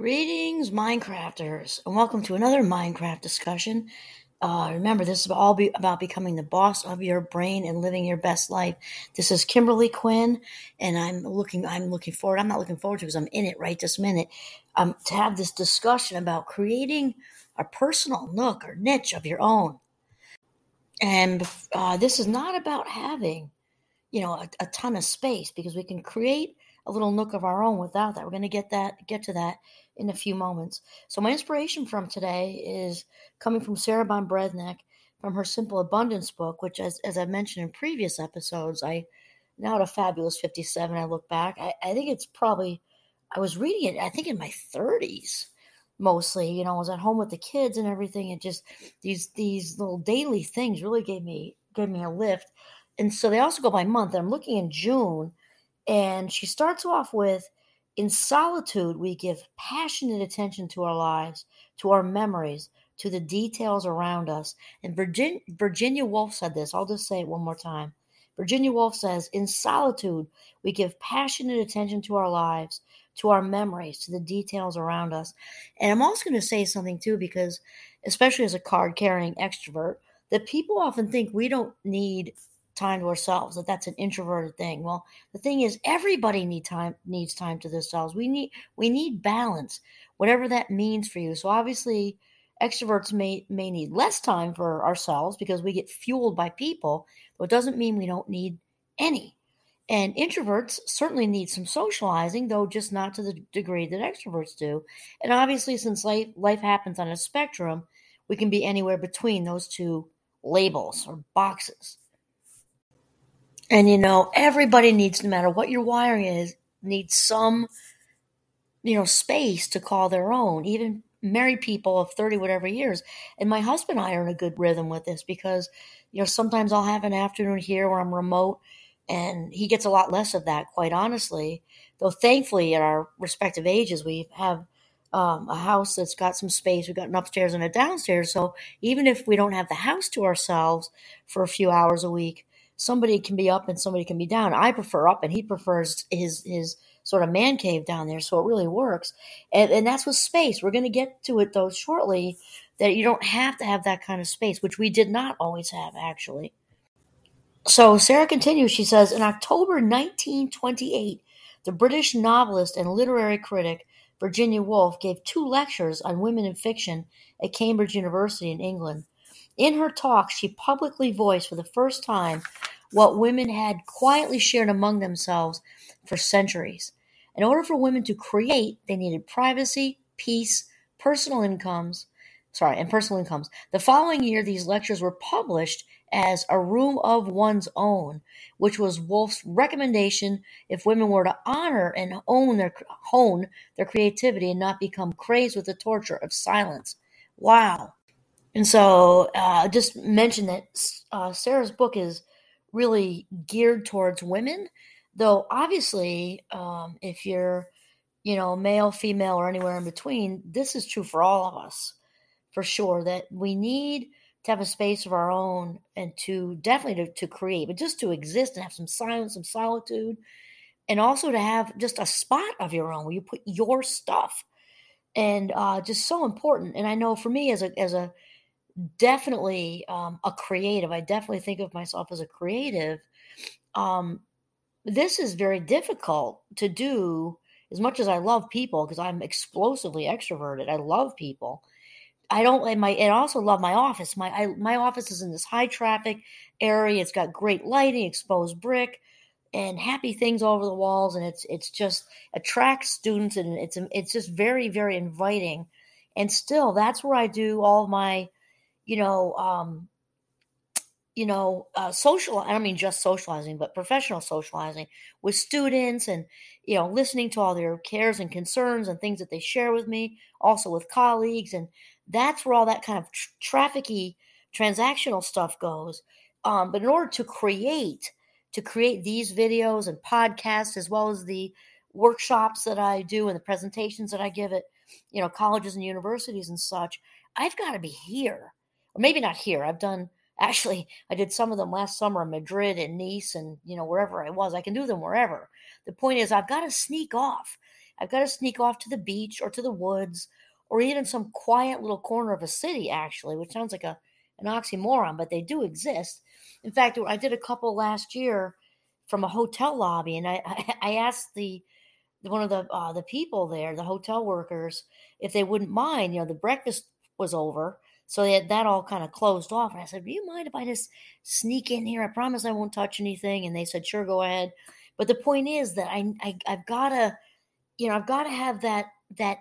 Greetings, Mindcrafters, and welcome to another Mindcraft discussion. Uh, remember, this is all be about becoming the boss of your brain and living your best life. This is Kimberly Quinn, and I'm looking. I'm looking forward. I'm not looking forward to because I'm in it right this minute. Um, to have this discussion about creating a personal nook or niche of your own, and uh, this is not about having, you know, a, a ton of space because we can create a little nook of our own without that. We're going to get that get to that in a few moments. So my inspiration from today is coming from Sarah Ban Breathnach from her Simple Abundance book, which as as I've mentioned in previous episodes, I now at a fabulous 57, I look back. I, I think it's probably I was reading it, I think in my 30s mostly. You know, I was at home with the kids and everything, and just these these little daily things really gave me gave me a lift. And so they also go by month. I'm looking in June and she starts off with In solitude, we give passionate attention to our lives, to our memories, to the details around us. And Virginia, Virginia Woolf said this. I'll just say it one more time. Virginia Woolf says, In solitude, we give passionate attention to our lives, to our memories, to the details around us. And I'm also going to say something too, because especially as a card carrying extrovert, that people often think we don't need time to ourselves that that's an introverted thing. Well the thing is everybody need time needs time to themselves. We need we need balance whatever that means for you. So obviously extroverts may may need less time for ourselves because we get fueled by people but it doesn't mean we don't need any. And introverts certainly need some socializing though just not to the degree that extroverts do. And obviously since life life happens on a spectrum we can be anywhere between those two labels or boxes and you know, everybody needs, no matter what your wiring is, needs some, you know, space to call their own. Even married people of 30 whatever years. And my husband and I are in a good rhythm with this because, you know, sometimes I'll have an afternoon here where I'm remote and he gets a lot less of that, quite honestly. Though thankfully at our respective ages we have um, a house that's got some space. We've got an upstairs and a downstairs. So even if we don't have the house to ourselves for a few hours a week, somebody can be up and somebody can be down. I prefer up, and he prefers his his sort of man cave down there. So it really works, and and that's with space. We're going to get to it though shortly. That you don't have to have that kind of space, which we did not always have actually. So Sarah continues. She says, in October 1928, the British novelist and literary critic Virginia Woolf gave two lectures on women in fiction at Cambridge University in England. In her talk, she publicly voiced for the first time what women had quietly shared among themselves for centuries. In order for women to create, they needed privacy, peace, personal incomes, sorry, and personal incomes. The following year, these lectures were published as A Room of One's Own, which was Woolf's recommendation if women were to honor and own their hone their creativity and not become crazed with the torture of silence. Wow. And so, uh, just mention that uh, Sarah's book is really geared towards women, though obviously, um, if you're, you know, male, female, or anywhere in between, this is true for all of us, for sure. That we need to have a space of our own and to definitely to, to create, but just to exist and have some silence, some solitude, and also to have just a spot of your own where you put your stuff, and uh, just so important. And I know for me as a as a definitely um, a creative. I definitely think of myself as a creative. Um, this is very difficult to do as much as I love people because I'm explosively extroverted. I love people. I don't and my and also love my office. My I, my office is in this high traffic area. It's got great lighting, exposed brick, and happy things all over the walls, and it's it's just attracts students, and it's it's just very very inviting. And still, that's where I do all my you know, um, you know, uh, social, I don't mean just socializing, but professional socializing with students and, you know, listening to all their cares and concerns and things that they share with me, also with colleagues. And that's where all that kind of tra- trafficky transactional stuff goes. Um, but in order to create, to create these videos and podcasts, as well as the workshops that I do and the presentations that I give at, you know, colleges and universities and such, I've got to be here or maybe not here. I've done actually I did some of them last summer in Madrid and Nice and you know wherever I was. I can do them wherever. The point is I've got to sneak off. I've got to sneak off to the beach or to the woods or even some quiet little corner of a city, actually, which sounds like a, an oxymoron, but they do exist. In fact, I did a couple last year from a hotel lobby, and I, I asked the one of the uh, the people there, the hotel workers, if they wouldn't mind. You know, the breakfast was over, so had that all kind of closed off. And I said, "Do you mind if I just sneak in here? I promise I won't touch anything." And they said, "Sure, go ahead." But the point is that I, I I've got to, you know, I've got to have that that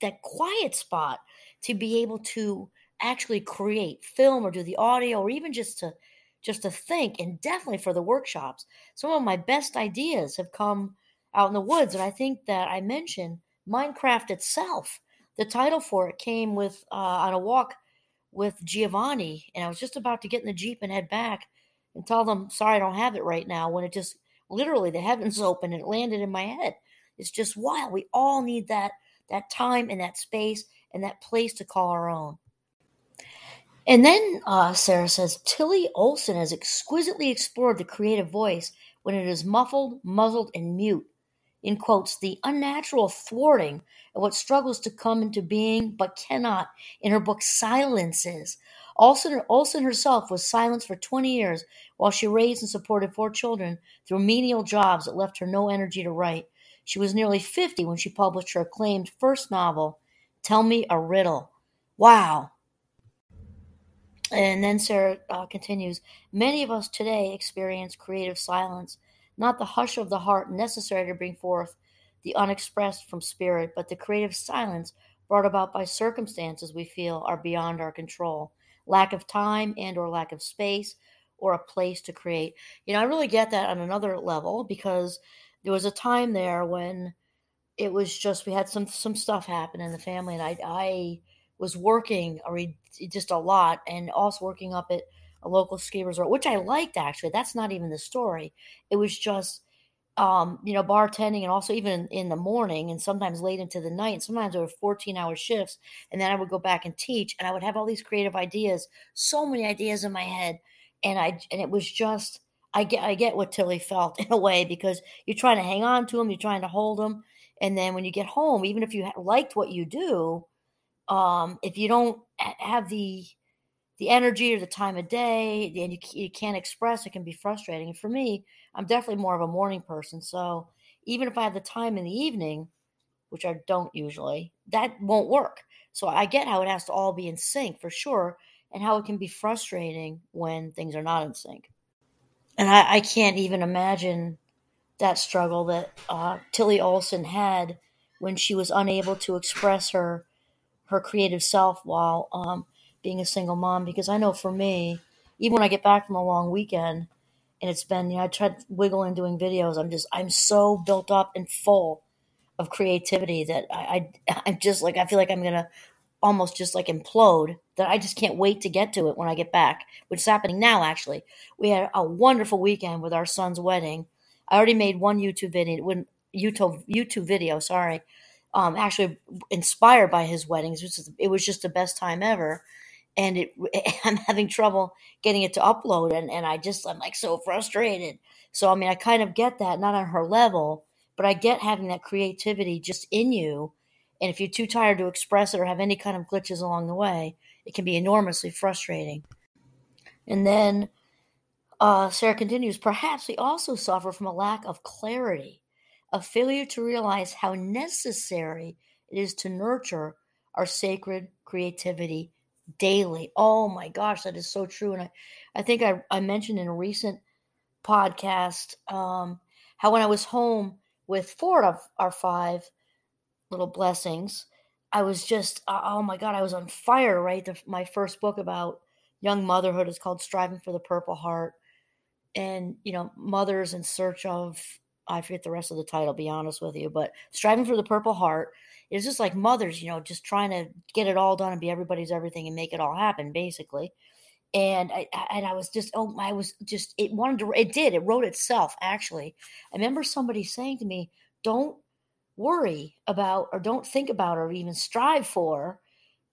that quiet spot to be able to actually create film or do the audio or even just to just to think and definitely for the workshops some of my best ideas have come out in the woods and i think that i mentioned mindcraft itself the title for it came with uh, on a walk with giovanni and i was just about to get in the jeep and head back and tell them sorry i don't have it right now when it just literally the heavens opened and it landed in my head it's just wild we all need that that time and that space and that place to call our own. And then uh, Sarah says Tillie Olsen has exquisitely explored the creative voice when it is muffled, muzzled, and mute. In quotes, the unnatural thwarting of what struggles to come into being but cannot in her book Silences. Olsen, Olsen herself was silenced for 20 years while she raised and supported four children through menial jobs that left her no energy to write. She was nearly 50 when she published her acclaimed first novel, Tell Me a Riddle. Wow. And then Sarah uh, continues Many of us today experience creative silence, not the hush of the heart necessary to bring forth the unexpressed from spirit, but the creative silence brought about by circumstances we feel are beyond our control. Lack of time and or lack of space or a place to create. You know i really get that on another level because there was a time there when it was just we had some some stuff happen in the family, and I I was working just a lot, and also working up at a local ski resort, which I liked actually. That's not even the story. It was just um, you know, bartending and also even in the morning and sometimes late into the night. And Sometimes there were 14 hour shifts. And then I would go back and teach and I would have all these creative ideas, so many ideas in my head. And I, and it was just, I get I get what Tillie felt in a way because you're trying to hang on to them, you're trying to hold them, and then when you get home, even if you liked what you do, um, if you don't have the the energy or the time of day and you, you can't express, it can be frustrating. And for me, I'm definitely more of a morning person, so even if I have the time in the evening, which I don't usually, that won't work. So I get how it has to all be in sync for sure, and how it can be frustrating when things are not in sync and I, I can't even imagine that struggle that uh, Tillie Olsen had when she was unable to express her her creative self while um, being a single mom. Because I know for me, even when I get back from a long weekend, and it's been you know I tried wiggling doing videos, I'm just I'm so built up and full of creativity that I, I I'm just like I feel like I'm gonna almost just like implode that I just can't wait to get to it when I get back, which is happening now, actually. We had a wonderful weekend with our son's wedding. I already made one YouTube video, YouTube, YouTube video, sorry, um, actually inspired by his weddings. It was, it was just the best time ever. And it, I'm having trouble getting it to upload. And, and I just, I'm like so frustrated. So, I mean, I kind of get that, not on her level, but I get having that creativity just in you and if you're too tired to express it or have any kind of glitches along the way, it can be enormously frustrating. And then uh, Sarah continues perhaps we also suffer from a lack of clarity, a failure to realize how necessary it is to nurture our sacred creativity daily. Oh my gosh, that is so true. And I, I think I, I mentioned in a recent podcast um, how when I was home with four of our five, little blessings. I was just, oh my God, I was on fire, right? The, my first book about young motherhood is called Striving for the Purple Heart. And, you know, mothers in search of, I forget the rest of the title, be honest with you, but Striving for the Purple Heart is just like mothers, you know, just trying to get it all done and be everybody's everything and make it all happen, basically. And I and I was just oh I was just it wanted to it did it wrote itself actually. I remember somebody saying to me, "Don't worry about or don't think about or even strive for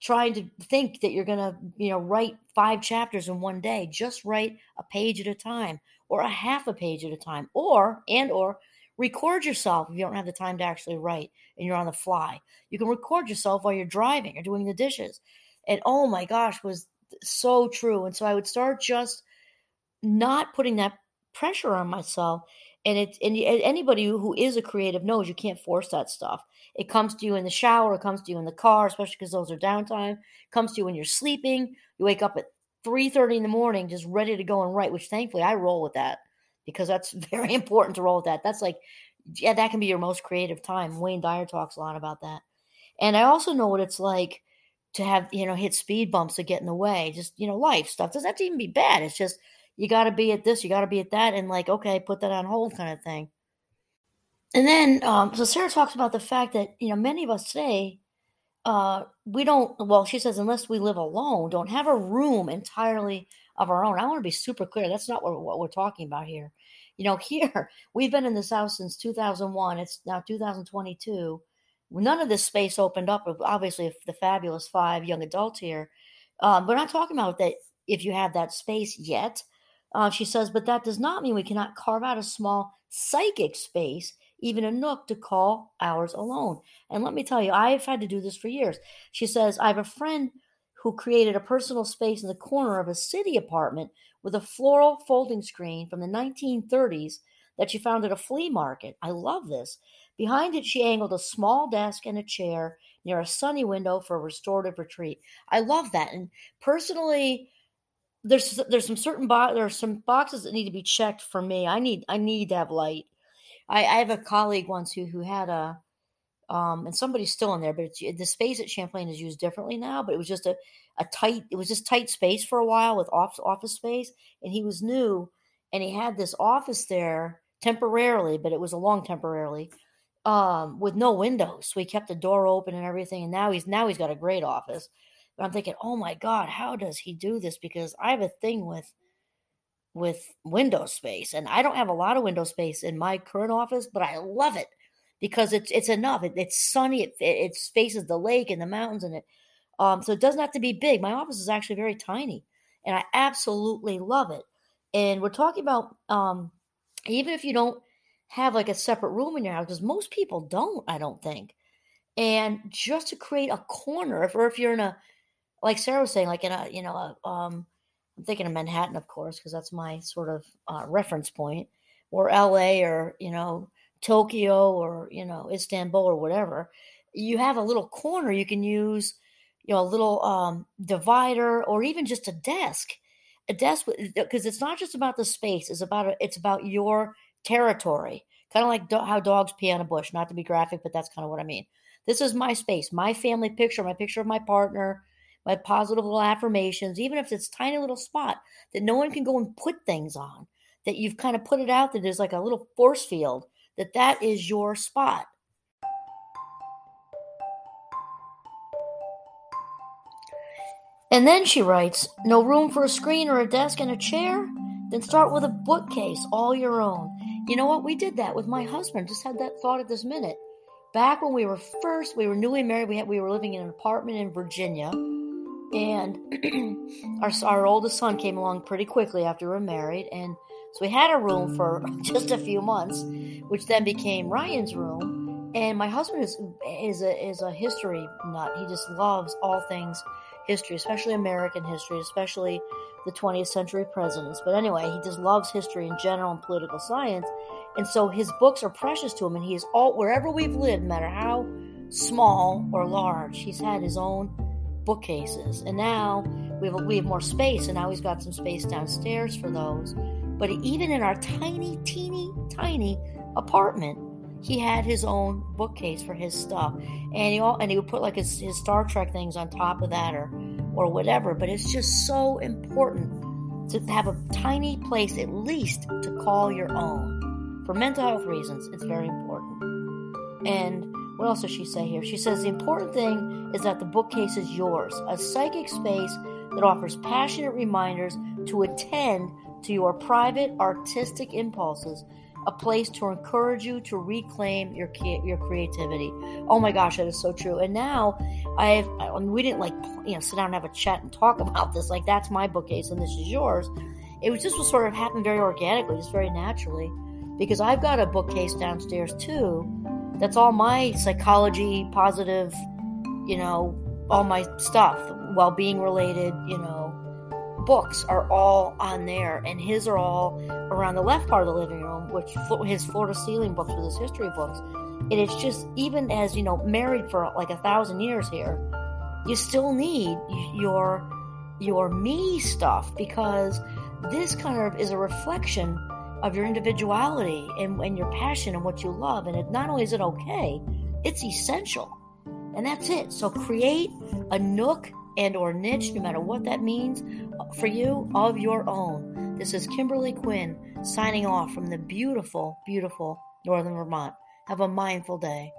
trying to think that you're going to you know write five chapters in one day just write a page at a time or a half a page at a time or and or record yourself if you don't have the time to actually write and you're on the fly. You can record yourself while you're driving or doing the dishes. And oh my gosh, was so true. And so I would start just not putting that pressure on myself. And it and anybody who is a creative knows you can't force that stuff. It comes to you in the shower, it comes to you in the car, especially because those are downtime. It comes to you when you're sleeping. You wake up at 3:30 in the morning just ready to go and write, which thankfully I roll with that because that's very important to roll with that. That's like yeah, that can be your most creative time. Wayne Dyer talks a lot about that. And I also know what it's like to have, you know, hit speed bumps that get in the way. Just, you know, life stuff. Doesn't have to even be bad. It's just you got to be at this, you got to be at that, and like, okay, put that on hold kind of thing. And then, um, so Sarah talks about the fact that, you know, many of us today, uh, we don't, well, she says, unless we live alone, don't have a room entirely of our own. I want to be super clear. That's not what, what we're talking about here. You know, here, we've been in this house since 2001. It's now 2022. None of this space opened up. Obviously, the fabulous five young adults here. Um, we're not talking about that if you have that space yet. Uh, she says, but that does not mean we cannot carve out a small psychic space, even a nook to call ours alone. And let me tell you, I've had to do this for years. She says, I have a friend who created a personal space in the corner of a city apartment with a floral folding screen from the 1930s that she found at a flea market. I love this. Behind it, she angled a small desk and a chair near a sunny window for a restorative retreat. I love that. And personally, there's there's some certain bo- there are some boxes that need to be checked for me. I need I need to have light. I, I have a colleague once who who had a um and somebody's still in there, but the space at Champlain is used differently now. But it was just a a tight it was just tight space for a while with office office space, and he was new, and he had this office there temporarily, but it was a long temporarily um with no windows. So he kept the door open and everything, and now he's now he's got a great office but I'm thinking, oh my God, how does he do this? Because I have a thing with with window space. And I don't have a lot of window space in my current office, but I love it because it's it's enough. It, it's sunny. It, it faces the lake and the mountains, and it um, so it doesn't have to be big. My office is actually very tiny, and I absolutely love it. And we're talking about um, even if you don't have like a separate room in your house, because most people don't, I don't think. And just to create a corner, if, or if you're in a like Sarah was saying, like in a you know, a, um, I'm thinking of Manhattan, of course, because that's my sort of uh, reference point, or L.A. or you know Tokyo or you know Istanbul or whatever. You have a little corner you can use, you know, a little um, divider or even just a desk, a desk because it's not just about the space. It's about it's about your territory. Kind of like do- how dogs pee on a bush. Not to be graphic, but that's kind of what I mean. This is my space, my family picture, my picture of my partner, by positive little affirmations, even if it's tiny little spot that no one can go and put things on, that you've kind of put it out that there's like a little force field, that that is your spot. And then she writes, No room for a screen or a desk and a chair? Then start with a bookcase, all your own. You know what? We did that with my husband. Just had that thought at this minute. Back when we were first, we were newly married. We had we were living in an apartment in Virginia and our our oldest son came along pretty quickly after we were married, and so we had a room for just a few months, which then became Ryan's room. And my husband is is a is a history nut. He just loves all things history, especially American history, especially the 20th century presidents. But anyway, he just loves history in general and political science. And so his books are precious to him, and he is all wherever we've lived, no matter how small or large, he's had his own bookcases. And now we have, we have more space, and now he's got some space downstairs for those. But even in our tiny, teeny, tiny apartment, he had his own bookcase for his stuff, and he all, and he would put like his, his Star Trek things on top of that, or or whatever. But it's just so important to have a tiny place, at least, to call your own. For mental health reasons, it's very important. And what else does she say here? She says the important thing is that the bookcase is yours, a psychic space that offers passionate reminders to attend to your private artistic impulses, a place to encourage you to reclaim your your creativity. Oh my gosh, that is so true. And now I've I mean, we didn't like you know sit down and have a chat and talk about this. Like that's my bookcase and this is yours. It was just was sort of happened very organically, just very naturally. because I've got a bookcase downstairs too. That's all my psychology, positive, you know, all my stuff, well being related, you know, books are all on there, and his are all around the left part of the living room, which his floor to ceiling books with his history books. And it's just, even as, you know, married for like a thousand years here, you still need your your me stuff because this kind of is a reflection of your individuality and, and your passion and what you love. And it, not only is it okay, it's essential. And that's it. So create a nook and or niche, no matter what that means for you, of your own. This is Kimberly Quinn signing off from the beautiful, beautiful Northern Vermont. Have a mindful day.